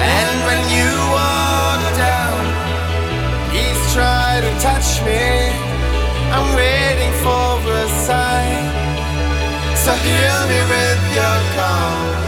And when you are down, he's trying to touch me. I'm waiting for a sign. So heal me with your calm.